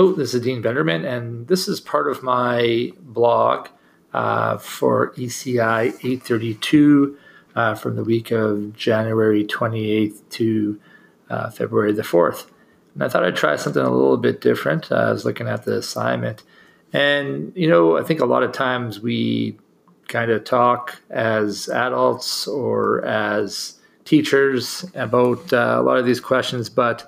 Oh, this is Dean Vendramin, and this is part of my blog uh, for ECI 832 uh, from the week of January 28th to uh, February the 4th. And I thought I'd try something a little bit different. Uh, I was looking at the assignment. And, you know, I think a lot of times we kind of talk as adults or as teachers about uh, a lot of these questions, but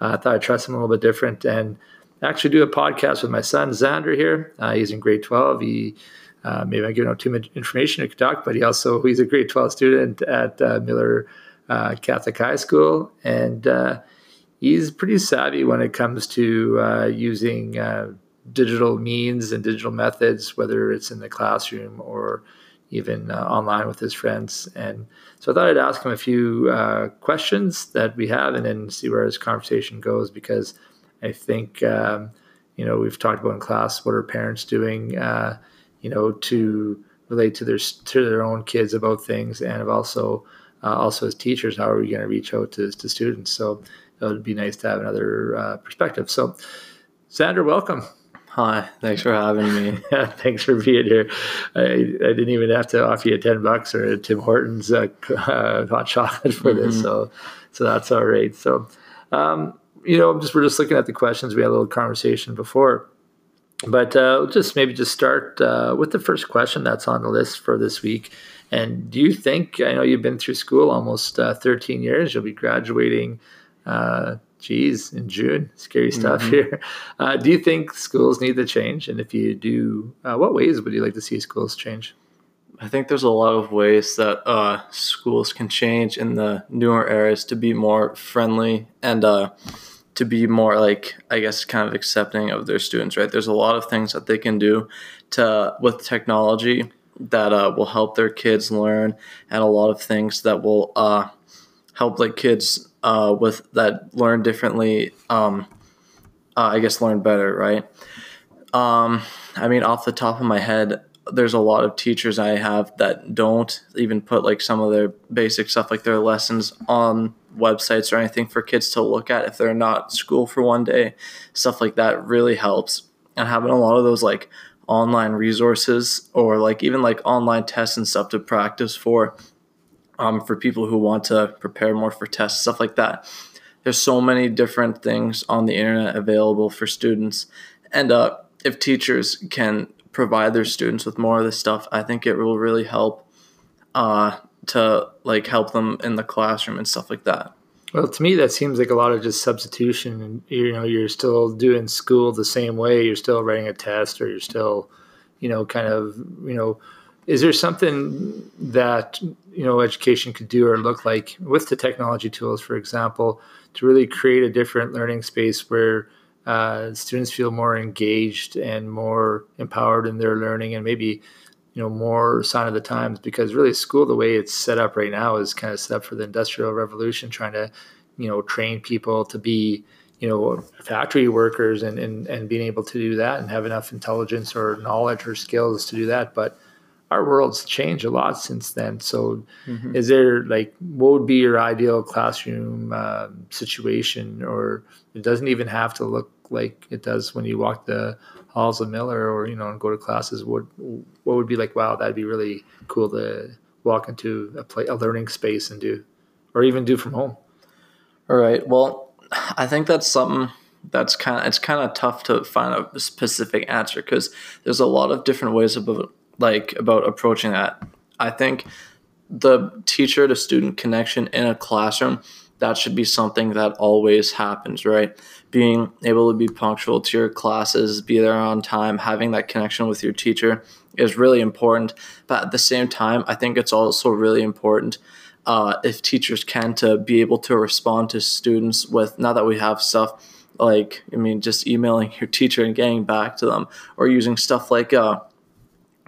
uh, I thought I'd try something a little bit different. And actually do a podcast with my son Xander here. Uh, he's in grade 12. He uh, maybe I'm giving out too much information to talk, but he also he's a grade 12 student at uh, Miller uh, Catholic High School, and uh, he's pretty savvy when it comes to uh, using digital means and digital methods, whether it's in the classroom or even online with his friends. And so I thought I'd ask him a few questions that we have, and then see where his conversation goes because I think um, you know we've talked about in class what are parents doing, uh, you know, to relate to their to their own kids about things, and also uh, also as teachers, how are we going to reach out to, to students? So it would be nice to have another uh, perspective. So, Xander, welcome. Hi, thanks for having me. yeah, thanks for being here. I, I, didn't even have to offer you ten bucks or a Tim Hortons uh, hot chocolate for mm-hmm. this, so so that's all right. So. Um, you know, just we're just looking at the questions. We had a little conversation before, but uh, just maybe just start uh, with the first question that's on the list for this week. And do you think? I know you've been through school almost uh, 13 years. You'll be graduating. Uh, geez, in June. Scary stuff mm-hmm. here. Uh, do you think schools need to change? And if you do, uh, what ways would you like to see schools change? I think there's a lot of ways that uh, schools can change in the newer eras to be more friendly and uh, to be more like I guess kind of accepting of their students, right? There's a lot of things that they can do to with technology that uh, will help their kids learn, and a lot of things that will uh, help like kids uh, with that learn differently. Um, uh, I guess learn better, right? Um, I mean, off the top of my head, there's a lot of teachers I have that don't even put like some of their basic stuff, like their lessons, on websites or anything for kids to look at if they're not school for one day. Stuff like that really helps. And having a lot of those like online resources or like even like online tests and stuff to practice for um, for people who want to prepare more for tests, stuff like that. There's so many different things on the internet available for students. And uh, if teachers can provide their students with more of this stuff, I think it will really help uh, to like help them in the classroom and stuff like that. Well, to me, that seems like a lot of just substitution. And you know, you're still doing school the same way. You're still writing a test, or you're still, you know, kind of, you know, is there something that you know education could do or look like with the technology tools, for example, to really create a different learning space where uh, students feel more engaged and more empowered in their learning, and maybe you know more sign of the times because really school the way it's set up right now is kind of set up for the industrial revolution trying to you know train people to be you know factory workers and, and and being able to do that and have enough intelligence or knowledge or skills to do that. But our world's changed a lot since then so mm-hmm. is there like what would be your ideal classroom uh, situation or it doesn't even have to look like it does when you walk the halls of Miller or you know and go to classes, what what would be like? Wow, that'd be really cool to walk into a play a learning space and do, or even do from home. All right. Well, I think that's something that's kind of it's kind of tough to find a specific answer because there's a lot of different ways about like about approaching that. I think the teacher to student connection in a classroom that should be something that always happens, right? being able to be punctual to your classes, be there on time, having that connection with your teacher is really important. But at the same time, I think it's also really important uh, if teachers can to be able to respond to students with now that we have stuff like I mean just emailing your teacher and getting back to them or using stuff like uh,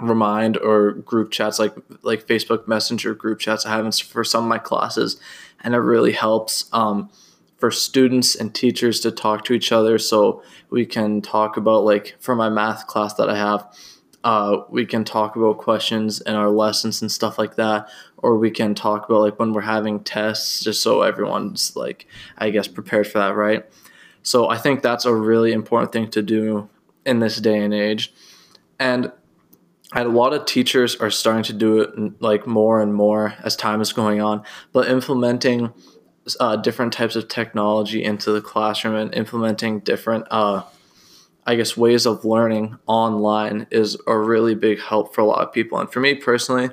remind or group chats like like Facebook Messenger group chats I have for some of my classes and it really helps um, for students and teachers to talk to each other so we can talk about like for my math class that i have uh, we can talk about questions in our lessons and stuff like that or we can talk about like when we're having tests just so everyone's like i guess prepared for that right So I think that's a really important thing to do in this day and age. And and a lot of teachers are starting to do it like more and more as time is going on but implementing uh, different types of technology into the classroom and implementing different uh, i guess ways of learning online is a really big help for a lot of people. And for me personally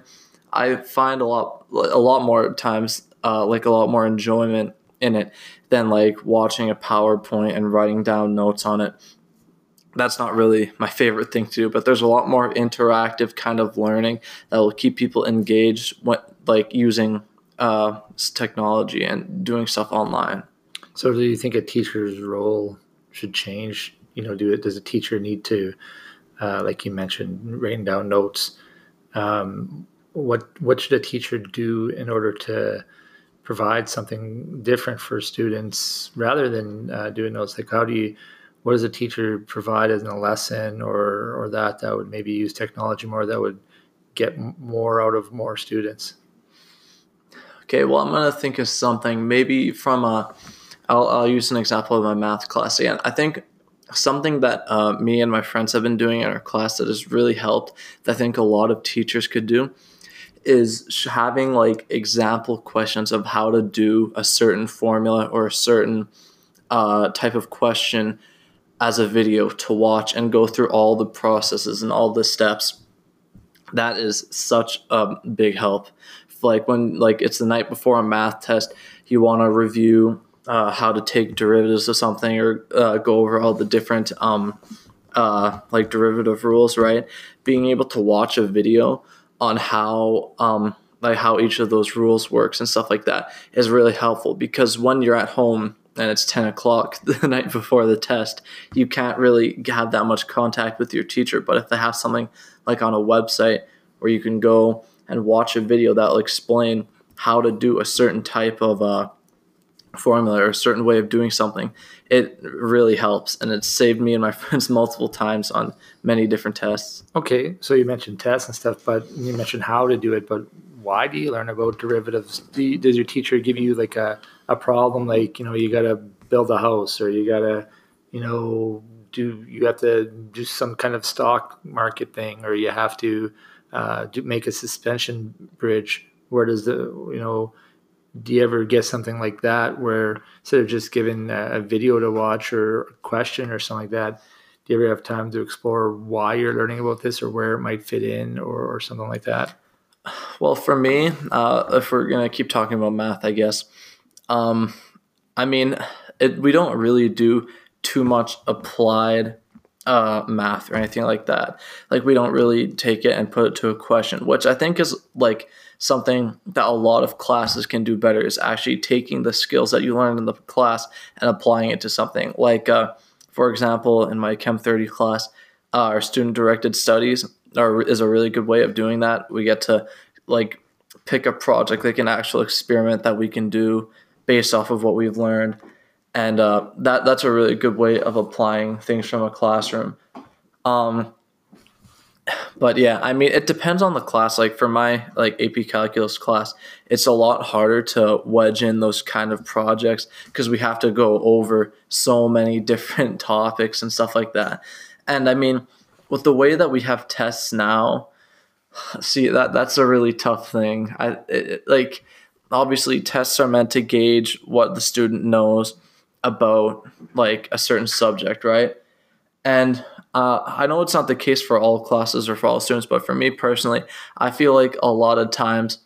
i find a lot a lot more times uh, like a lot more enjoyment in it than like watching a powerpoint and writing down notes on it that's not really my favorite thing to do, but there's a lot more interactive kind of learning that will keep people engaged when, like using uh, technology and doing stuff online. So, do you think a teacher's role should change? You know, do it? Does a teacher need to, uh, like you mentioned, writing down notes? Um, what what should a teacher do in order to provide something different for students rather than uh, doing notes? Like, how do you what does a teacher provide in a lesson or or that that would maybe use technology more that would get more out of more students? Okay well i'm going to think of something maybe from a I'll, I'll use an example of my math class again. I think something that uh, me and my friends have been doing in our class that has really helped that i think a lot of teachers could do is having like example questions of how to do a certain formula or a certain uh, type of question as a video to watch and go through all the processes and all the steps. That is such a big help. Like when like it's the night before a math test you want to review uh, how to take derivatives of something or uh, go over all the different um, uh, like derivative rules right? Being able to watch a video on how um, like how each of those rules works and stuff like that is really helpful because when you're at home and it's 10 o'clock the night before the test, you can't really have that much contact with your teacher. But if they have something like on a website where you can go and watch a video that will explain how to do a certain type of uh, formula or a certain way of doing something, it really helps. And it saved me and my friends multiple times on many different tests. Okay, so you mentioned tests and stuff, but you mentioned how to do it. But why do you learn about derivatives? Do you, does your teacher give you like a a problem like you know you got to build a house or you got to you know do you have to do some kind of stock market thing or you have to uh, do, make a suspension bridge. Where does the you know do you ever get something like that where instead of just giving a, video to watch or a question or something like that do you ever have time to explore why you're learning about this or where it might fit in or, or something like that? Well for me uh, if we're going to keep talking about math i guess um, I mean, it, we don't really do too much applied uh, math or anything like that. Like we don't really take it and put it to a question, which I think is like something that a lot of classes can do better is actually taking the skills that you learned in the class and applying it to something. Like, uh, for example, in my Chem 30 class, uh, our student directed studies are, is a really good way of doing that. We get to like pick a project, like an actual experiment that we can do based off of what we've learned, and uh, that that's a really good way of applying things from a classroom. Um, but yeah, I mean, it depends on the class. Like for my like AP Calculus class, it's a lot harder to wedge in those kind of projects because we have to go over so many different topics and stuff like that. And I mean, with the way that we have tests now, see that that's a really tough thing. I it, like obviously tests are meant to gauge what the student knows about like a certain subject, right? And uh, I know it's not the case for all classes or for all students, but for me personally, I feel like a lot of times,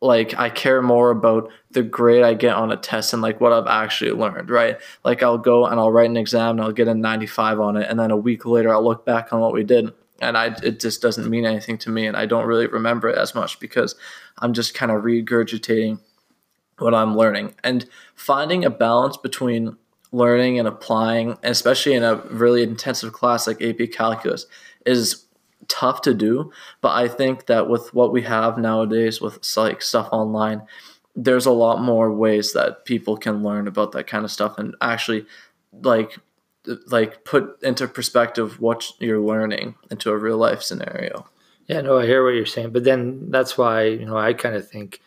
like I care more about the grade I get on a test and like what I've actually learned, right? Like I'll go and I'll write an exam and I'll get a 95 on it, and then a week later I'll look back on what we did and I it just doesn't mean anything to me, and I don't really remember it as much because I'm just kind of regurgitating what I'm learning and finding a balance between learning and applying, especially in a really intensive class like AP Calculus, is tough to do. But I think that with what we have nowadays with like stuff online, there's a lot more ways that people can learn about that kind of stuff and actually like like put into perspective what you're learning into a real life scenario. Yeah, no, I hear what you're saying, but then that's why you know I kind of think,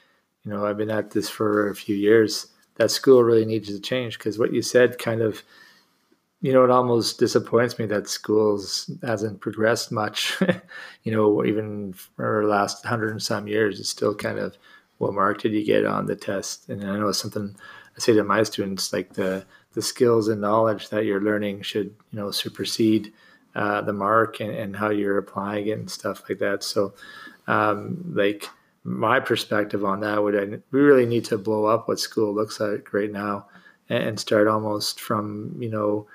you know, I've been at this for a few years. That school really needs to change because what you said kind of you know, it almost disappoints me that schools hasn't progressed much. you know, even for the last hundred and some years, it's still kind of what mark did you get on the test? And I know it's something I say to my students, like the the skills and knowledge that you're learning should you know supersede uh, the mark and, and, how you're applying it and stuff like that. So, um, like my perspective on that would I, we really need to blow up what school looks like right now and, and start almost from you know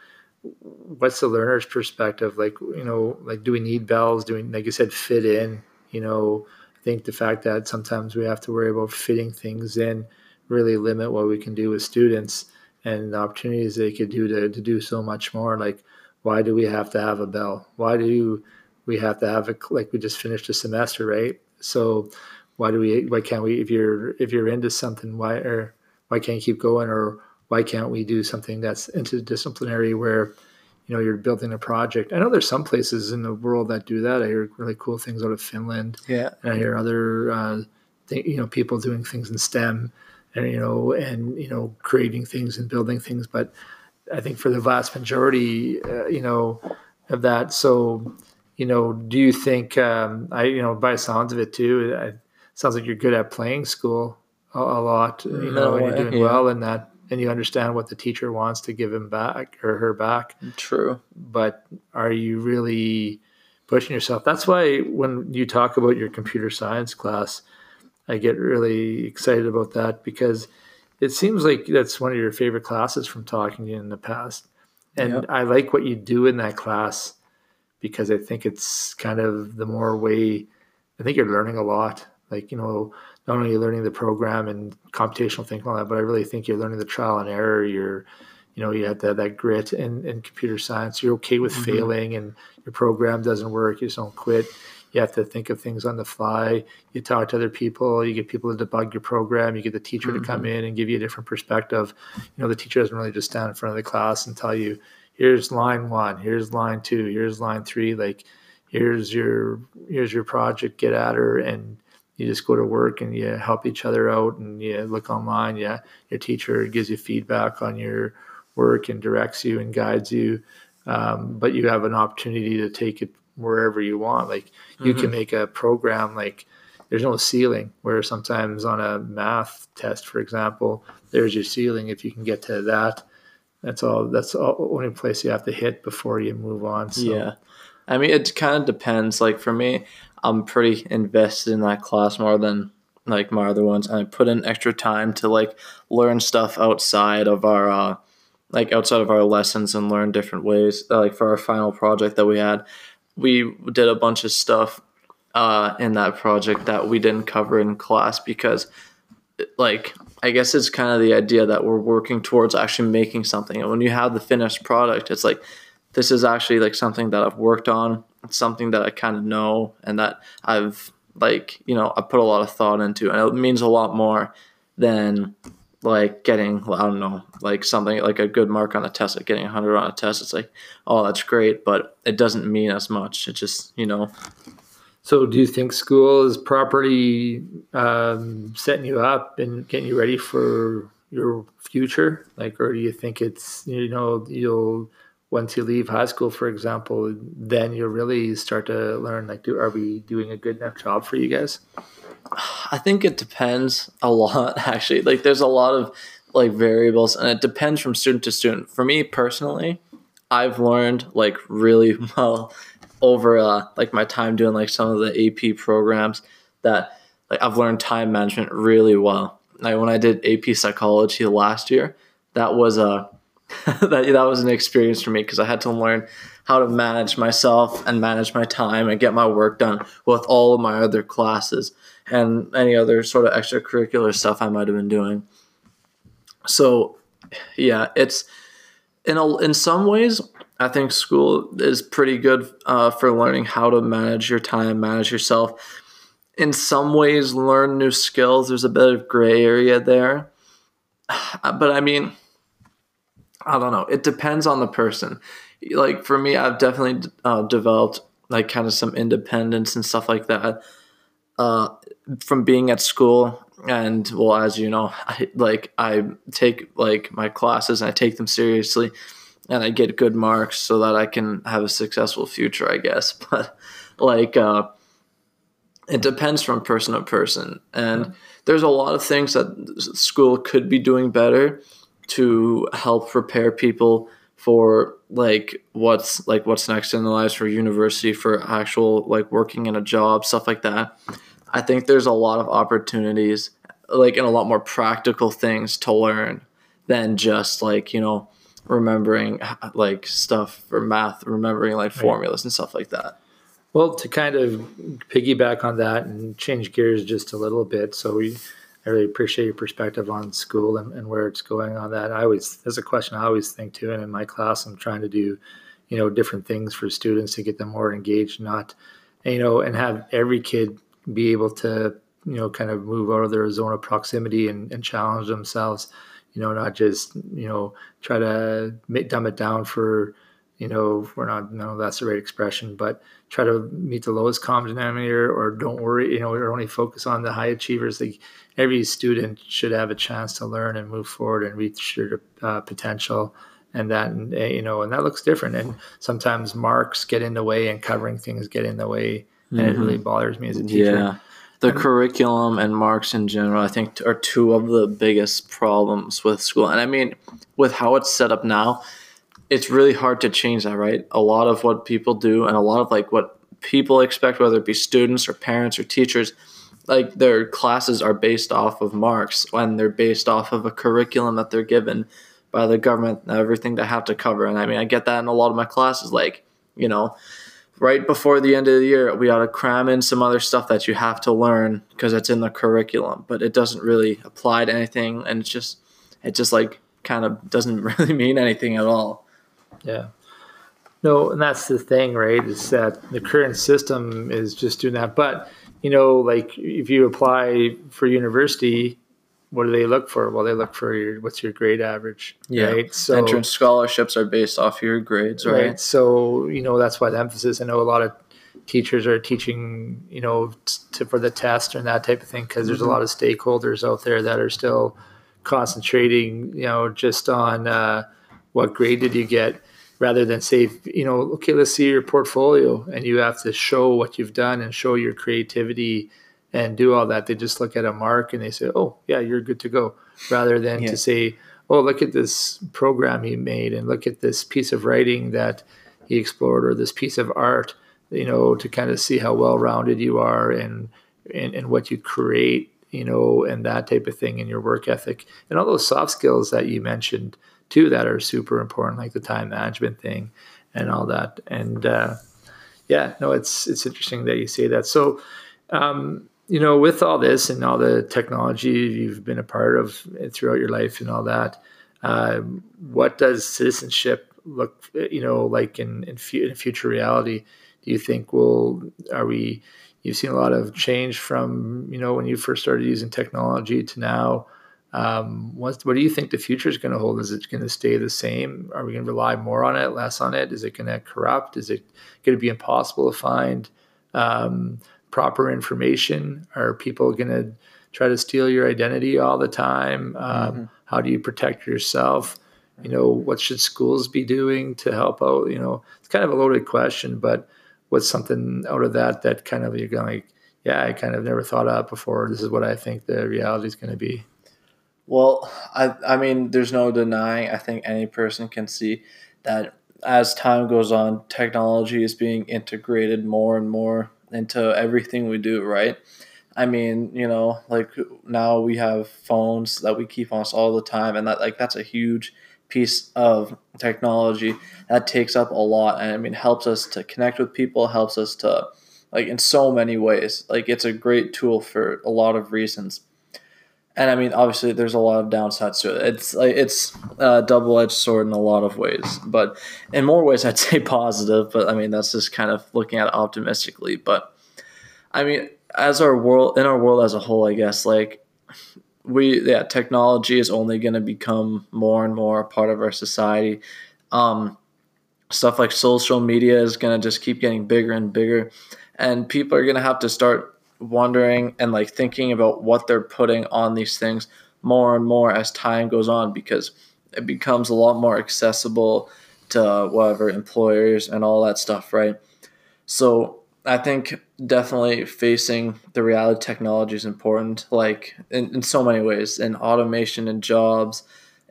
what's the learner's perspective? Like you know like do we need bells? Do we like you said fit in? You know i think the fact that sometimes we have to worry about fitting things in really limit what we can do with students and the opportunities they could do to, to do so much more like why do we have to have a bell? Why do we have to have a like we just finished a semester right? So why do we why can't we if you're if you're into something why or why can't you keep going? Or why can't we do something that's interdisciplinary where you know you're building a project? I know there's some places in the world that do that. I hear really cool things out of finland. Yeah. And i hear other uh, th- you know people doing things in stem and you know and you know creating things and building things but i think for the vast majority uh, you know of that so you know do you think um, i you know by sounds of it too it sounds like you're good at playing school a, a lot you know and you're doing yeah. well in that and you understand what the teacher wants to give him back or her back. True. But are you really pushing yourself? That's why when you talk about your computer science class, I get really excited about that because it seems like that's one of your favorite classes from talking to you in the past. And yep. I like what you do in that class because I think it's kind of the more way I think you're learning a lot. Like, you know, not only learning the program and computational thinking all that, but I really think you're learning the trial and error. You're, you know, you have to have that grit in, in computer science. You're okay with mm-hmm. failing and your program doesn't work. You just don't quit. You have to think of things on the fly. You talk to other people. You get people to debug your program. You get the teacher mm-hmm. to come mm-hmm. in and give you a different perspective. You know, the teacher doesn't really just stand in front of the class and tell you, here's line one, here's line two, here's line three. Like, here's your here's your project. Get at her and you just go to work and you help each other out and you look online. Yeah, your teacher gives you feedback on your work and directs you and guides you. Um, but you have an opportunity to take it wherever you want. Like you mm-hmm. can make a program like there's no ceiling where sometimes on a math test, for example, there's your ceiling. If you can get to that, that's all. That's the only place you have to hit before you move on. So. Yeah, I mean, it kind of depends. Like for me, I'm pretty invested in that class more than like my other ones. And I put in extra time to like learn stuff outside of our uh, like outside of our lessons and learn different ways. Like for our final project that we had, we did a bunch of stuff uh, in that project that we didn't cover in class because like I guess it's kind of the idea that we're working towards actually making something. And when you have the finished product, it's like this is actually like something that I've worked on. It's something that I kind of know and that I've like, you know, I put a lot of thought into and it means a lot more than like getting, I don't know, like something like a good mark on a test, like getting 100 on a test. It's like, oh, that's great, but it doesn't mean as much. It just, you know. So, do you think school is properly um, setting you up and getting you ready for your future? Like, or do you think it's, you know, you'll once you leave high school, for example, then you really start to learn like, do are we doing a good enough job for you guys? I think it depends a lot. Actually, like there's a lot of like variables, and it depends from student to student. For me personally, I've learned like really well over uh, like my time doing like some of the AP programs that like I've learned time management really well. Like when I did AP psychology last year, that was a that that was an experience for me because I had to learn how to manage myself and manage my time and get my work done with all of my other classes and any other sort of extracurricular stuff I might have been doing. So, yeah, it's in a, in some ways I think school is pretty good uh, for learning how to manage your time, manage yourself. In some ways, learn new skills. There's a bit of gray area there, but I mean I don't know. It depends on the person. Like for me, I've definitely uh, developed like kind of some independence and stuff like that uh, from being at school. And well, as you know, I like I take like my classes and I take them seriously. and I get good marks so that I can have a successful future, I guess. But like, uh, it depends from person to person, and there's a lot of things that school could be doing better to help prepare people for like what's like what's next in their lives for university for actual like working in a job stuff like that i think there's a lot of opportunities like and a lot more practical things to learn than just like you know remembering like stuff for math remembering like formulas right. and stuff like that well to kind of piggyback on that and change gears just a little bit so we I really appreciate your perspective on school and, and where it's going on that. I always, there's a question I always think too. And in my class, I'm trying to do, you know, different things for students to get them more engaged, not, you know, and have every kid be able to, you know, kind of move out of their zone of proximity and, and challenge themselves, you know, not just, you know, try to dumb it down for, you know, we're not, no, that's the right expression, but try to meet the lowest common denominator or don't worry, you know, or only focus on the high achievers. Like every student should have a chance to learn and move forward and reach their uh, potential. And that, eh, you know, and that looks different. And sometimes marks get in the way and covering things get in the way. And mm-hmm. it really bothers me as a teacher. Yeah. The curriculum and marks in general, I think, are two of the biggest problems with school. And I mean, with how it's set up now, it's really hard to change that, right? A lot of what people do and a lot of like what people expect, whether it be students or parents or teachers, like their classes are based off of marks and they're based off of a curriculum that they're given by the government and everything they have to cover. And I mean, I get that in a lot of my classes, like, you know, right before the end of the year, we ought to cram in some other stuff that you have to learn because it's in the curriculum, but it doesn't really apply to anything. And it's just, it just like kind of doesn't really mean anything at all. Yeah. No, and that's the thing, right? Is that the current system is just doing that. But, you know, like if you apply for university, what do they look for? Well, they look for your what's your grade average, yeah. right? So entrance scholarships are based off your grades, right? right? So you know that's why the emphasis. I know a lot of teachers are teaching, you know, to, for the test and that type of thing because there's mm-hmm. a lot of stakeholders out there that are still concentrating, you know, just on uh, what grade did you get rather than say, you know, okay, let's see your portfolio and you have to show what you've done and show your creativity and do all that. They just look at a mark and they say, oh, yeah, you're good to go, rather than yeah. to say, oh, look at this program he made and look at this piece of writing that he explored or this piece of art, you know, to kind of see how well rounded you are and, and, and what you create, you know, and that type of thing in your work ethic and all those soft skills that you mentioned too that are super important, like the time management thing and all that. And uh, yeah, no, it's it's interesting that you say that. So, um, you know, with all this and all the technology you've been a part of throughout your life and all that, uh, what does citizenship look, you know, like in in, fu- in future reality? Do you think will are we? You've seen a lot of change from you know when you first started using technology to now. Um, what, what do you think the future is going to hold? Is it going to stay the same? Are we going to rely more on it, less on it? Is it going to corrupt? Is it going to be impossible to find um, proper information? Are people going to try to steal your identity all the time? Um, mm-hmm. How do you protect yourself? You know, what should schools be doing to help out? You know, it's kind of a loaded question, but what's something out of that that kind of you're going like, yeah, I kind of never thought of before. This is what I think the reality is going to be. Well, I I mean, there's no denying. I think any person can see that as time goes on, technology is being integrated more and more into everything we do. Right. I mean, you know, like now we have phones that we keep on us all the time, and that like that's a huge piece of technology that takes up a lot, and I mean helps us to connect with people, helps us to like in so many ways. Like it's a great tool for a lot of reasons and I mean, obviously, there's a lot of downsides to it. It's like it's a double-edged sword in a lot of ways, but in more ways, I'd say positive. But I mean, that's just kind of looking at it optimistically. But I mean, as our world, in our world as a whole, I guess, like we, yeah, technology is only going to become more and more a part of our society. Um, stuff like social media is going to just keep getting bigger and bigger, and people are going to have to start wondering and like thinking about what they're putting on these things more and more as time goes on because it becomes a lot more accessible to whatever employers and all that stuff, right? So I think definitely facing the reality of technology is important, like in, in so many ways, in automation and jobs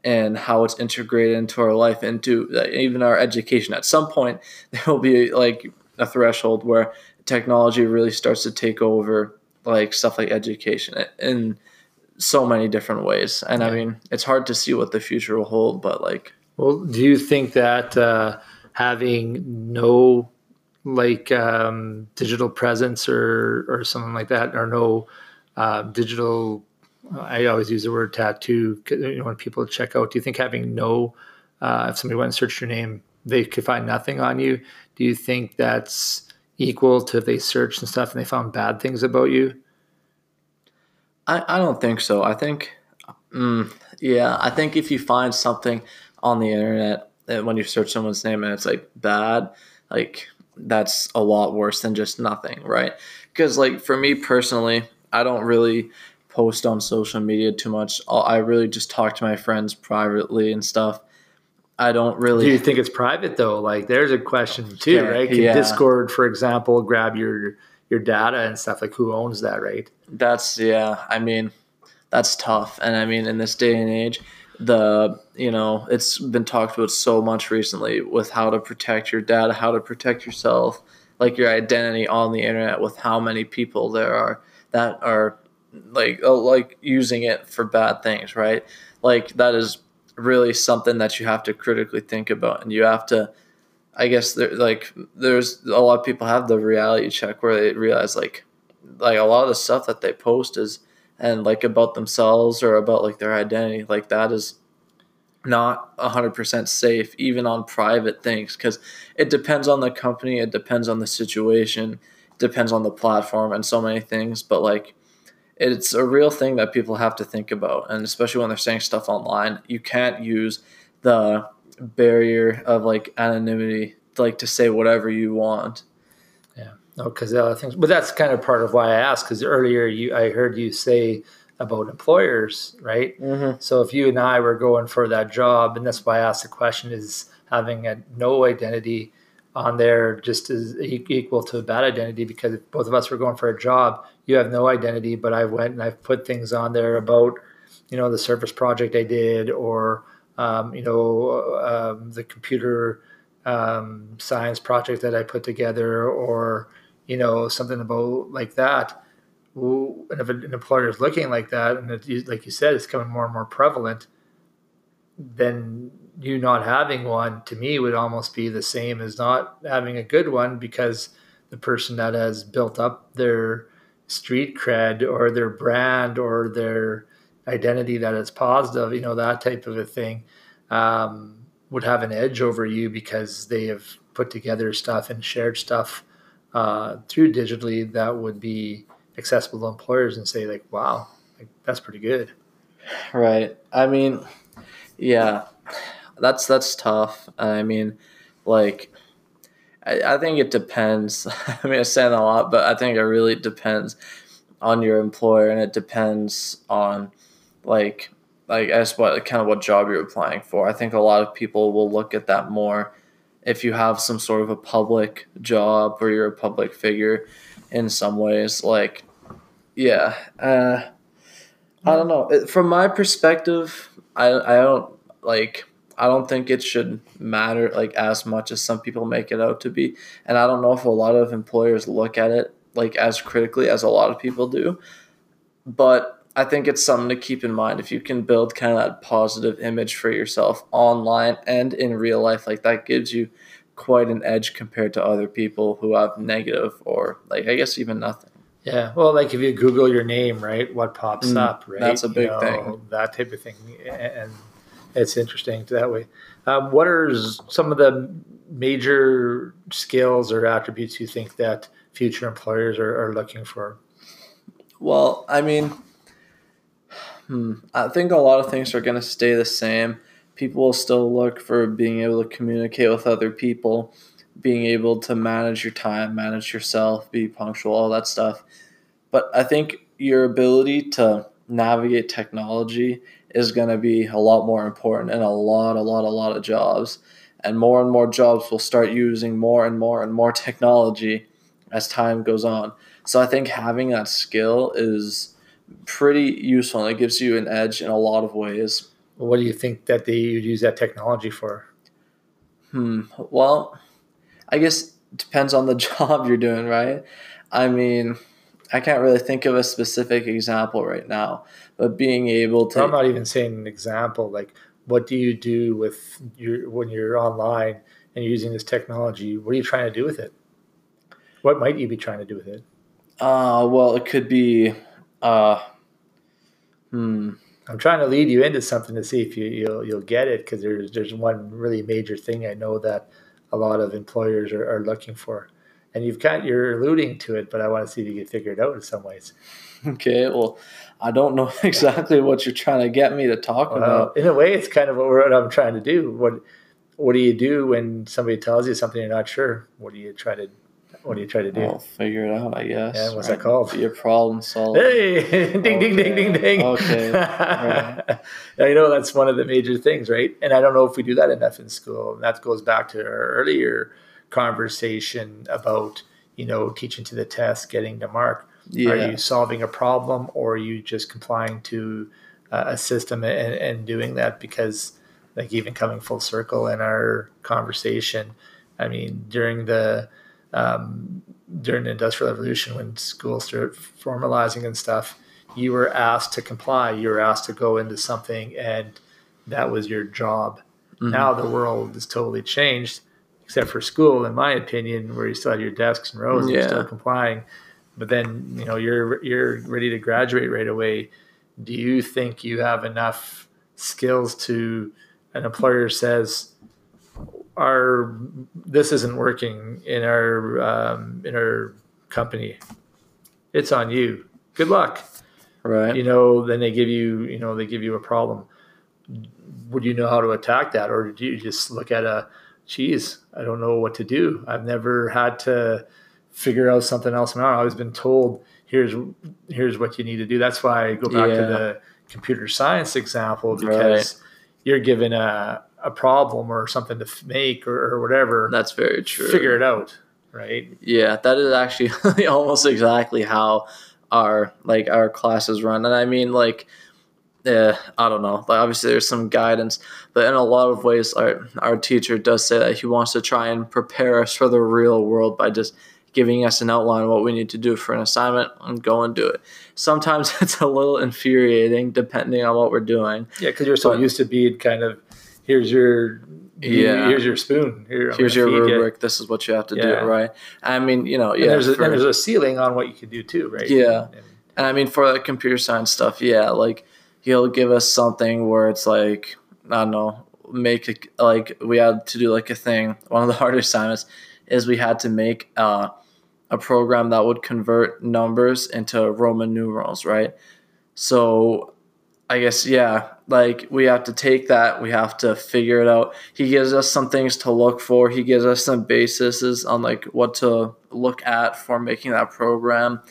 and how it's integrated into our life, into uh, even our education. At some point, there will be like a threshold where technology really starts to take over like stuff like education in so many different ways. And yeah. I mean, it's hard to see what the future will hold, but like. Well, do you think that uh, having no like um, digital presence or or something like that, or no uh, digital. I always use the word tattoo you know, when people check out. Do you think having no, uh, if somebody went and searched your name, they could find nothing on you? Do you think that's equal to if they searched and stuff and they found bad things about you? I, I don't think so. I think, mm, yeah, I think if you find something on the internet when you search someone's name and it's like bad, like that's a lot worse than just nothing, right? Because like for me personally, I don't really post on social media too much. I really just talk to my friends privately and stuff. I don't really. Do you think it's private though? Like, there's a question too, yeah, right? Can yeah. Discord, for example, grab your your data and stuff? Like, who owns that, right? That's yeah. I mean, that's tough, and I mean, in this day and age, the you know it's been talked about so much recently with how to protect your data how to protect yourself like your identity on the internet with how many people there are that are like oh, like using it for bad things right like that is really something that you have to critically think about and you have to i guess there like there's a lot of people have the reality check where they realize like like a lot of the stuff that they post is and like about themselves or about like their identity like that is not 100% safe even on private things because it depends on the company it depends on the situation depends on the platform and so many things but like it's a real thing that people have to think about and especially when they're saying stuff online you can't use the barrier of like anonymity like to say whatever you want Yeah. no, because the other things, but that's kind of part of why I asked. Because earlier, you I heard you say about employers, right? Mm-hmm. So if you and I were going for that job, and that's why I asked the question: is having a no identity on there just as equal to a bad identity? Because if both of us were going for a job, you have no identity, but I went and I put things on there about, you know, the service project I did, or um, you know, um, the computer um, science project that I put together, or you know, something about like that. And if an employer is looking like that, and it, like you said, it's becoming more and more prevalent, then you not having one to me would almost be the same as not having a good one because the person that has built up their street cred or their brand or their identity that is positive, you know, that type of a thing, um, would have an edge over you because they have put together stuff and shared stuff uh, through digitally that would be accessible to employers and say like, wow, like, that's pretty good. Right. I mean, yeah, that's that's tough. I mean, like, I, I think it depends. I mean, I say that a lot, but I think it really depends on your employer, and it depends on like like as what kind of what job you're applying for. I think a lot of people will look at that more if you have some sort of a public job or you're a public figure in some ways like yeah uh, i don't know from my perspective i i don't like i don't think it should matter like as much as some people make it out to be and i don't know if a lot of employers look at it like as critically as a lot of people do but I think it's something to keep in mind if you can build kind of that positive image for yourself online and in real life. Like that gives you quite an edge compared to other people who have negative or like I guess even nothing. Yeah, well, like if you Google your name, right, what pops mm, up, right? That's a big you know, thing. That type of thing, and it's interesting that way. Um, what are some of the major skills or attributes you think that future employers are, are looking for? Well, I mean, Hmm. I think a lot of things are going to stay the same. People will still look for being able to communicate with other people, being able to manage your time, manage yourself, be punctual, all that stuff. But I think your ability to navigate technology is going to be a lot more important in a lot, a lot, a lot of jobs. and more and more jobs will start using more and more and more technology as time goes on. So I think having that skill is pretty useful and it gives you an edge in a lot of ways. What do you think that they would use that technology for? Hmm. Well, I guess it depends on the job you're doing, right? I mean, I can't really think of a specific example right now, but being able to. I'm not even saying an example. Like, what do you do with your when you're online and you're using this technology? What are you trying to do with it? What might you be trying to do with it? Uh, well, it could be. Uh, hmm. I'm trying to lead you into something to see if you, you'll you'll get it because there's there's one really major thing I know that a lot of employers are, are looking for, and you've got you're alluding to it, but I want to see if you can figure it out in some ways. Okay, well, I don't know exactly what you're trying to get me to talk Well, about. in a way, it's kind of what, we're, what I'm trying to do. What what do you do when somebody tells you something you're not sure? What do you try to what do you try to do? I'll figure it out, I guess. Yeah, what's that called? Be a problem solver. Hey, ding, ding, ding, ding, ding. Okay. Right. I know that's one of the major things, right? And I don't know if we do that enough in school. And that goes back to our earlier conversation about, you know, teaching to the test, getting the mark. Yeah. Are you solving a problem or are you just complying to uh, a system and, and doing that? Because, like, even coming full circle in our conversation, I mean, during the um, during the Industrial Revolution, when schools started formalizing and stuff, you were asked to comply. You were asked to go into something, and that was your job. Mhm. Now the world is totally changed, except for school, in my opinion, where you still have your desks and rows and you're still complying. But then you know you're you're ready to graduate right away. Do you think you have enough skills to? An employer says, "Our this isn't working in our um, in our company. It's on you. Good luck." Right. you know, then they give you, you know, they give you a problem. Would you know how to attack that, or do you just look at a, geez, I don't know what to do. I've never had to figure out something else. I've always been told, here's here's what you need to do. That's why I go back Yeah. to the computer science example because you're given a a problem or something to make or, or whatever. That's very true. Figure it out, right? Yeah, that is actually almost exactly how our like our classes run. And I mean like yeah, I don't know. Like obviously there's some guidance, but in a lot of ways our our teacher does say that he wants to try and prepare us for the real world by just giving us an outline of what we need to do for an assignment and go and do it. Sometimes it's a little infuriating depending on what we're doing. Yeah, because you're so But- used to being kind of here's your Yeah. here's your spoon. Here, Here's your rubric. This is what you have to Yeah. do, right? I mean, you know, And yeah. there's a, for- and there's a ceiling on what you can do too, right? Yeah. And- And I mean, for the computer science stuff, yeah, like he'll give us something where it's like, I don't know, make a, like we had to do like a thing. One of the harder assignments is we had to make uh, a program that would convert numbers into Roman numerals, right? So I guess, yeah, like we have to take that, we have to figure it out. He gives us some things to look for, he gives us some bases on like what to look at for making that program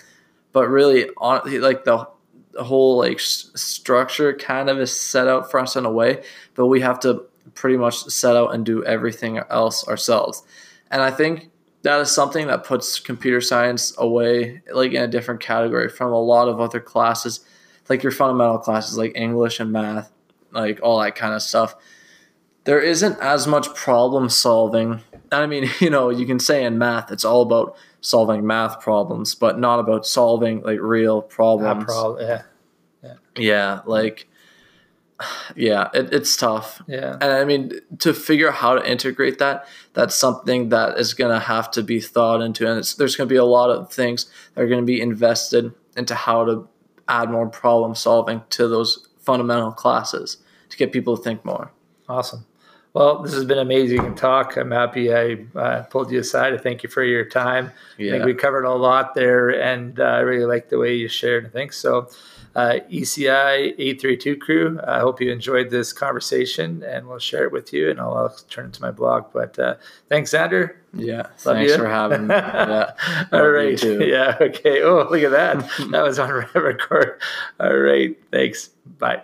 but really on like the, the whole like structure kind of is set out for us in a way but we have to pretty much set out and do everything else ourselves. And i think that is something that puts computer science away like in a different category from a lot of other classes like your fundamental classes like english and math like all that kind of stuff. There isn't as much problem solving. I mean you know you can say in math it's all about solving math problems but not about solving like real problems. Yeah, yeah like yeah it, it's tough yeah. and i mean to figure out how to integrate that that's something that is going to have to be thought into and it's, there's going to be a lot of things that are going to be invested into how to add more problem solving to those fundamental classes to get people to think more Awesome. Well, this has been amazing talk. I'm happy I uh, pulled you aside. I thank you for your time. Yeah. I think we covered a lot there, and uh, I really like the way you shared things. So, uh, ECI 832 crew, I hope you enjoyed this conversation, and we'll share it with you, and I'll, I'll turn it to my blog. But uh, thanks, Xander. yeah Love thanks you. for having me yeah All right. Yeah. Okay. Oh, look at that. that was on record. All right. Thanks. Bye.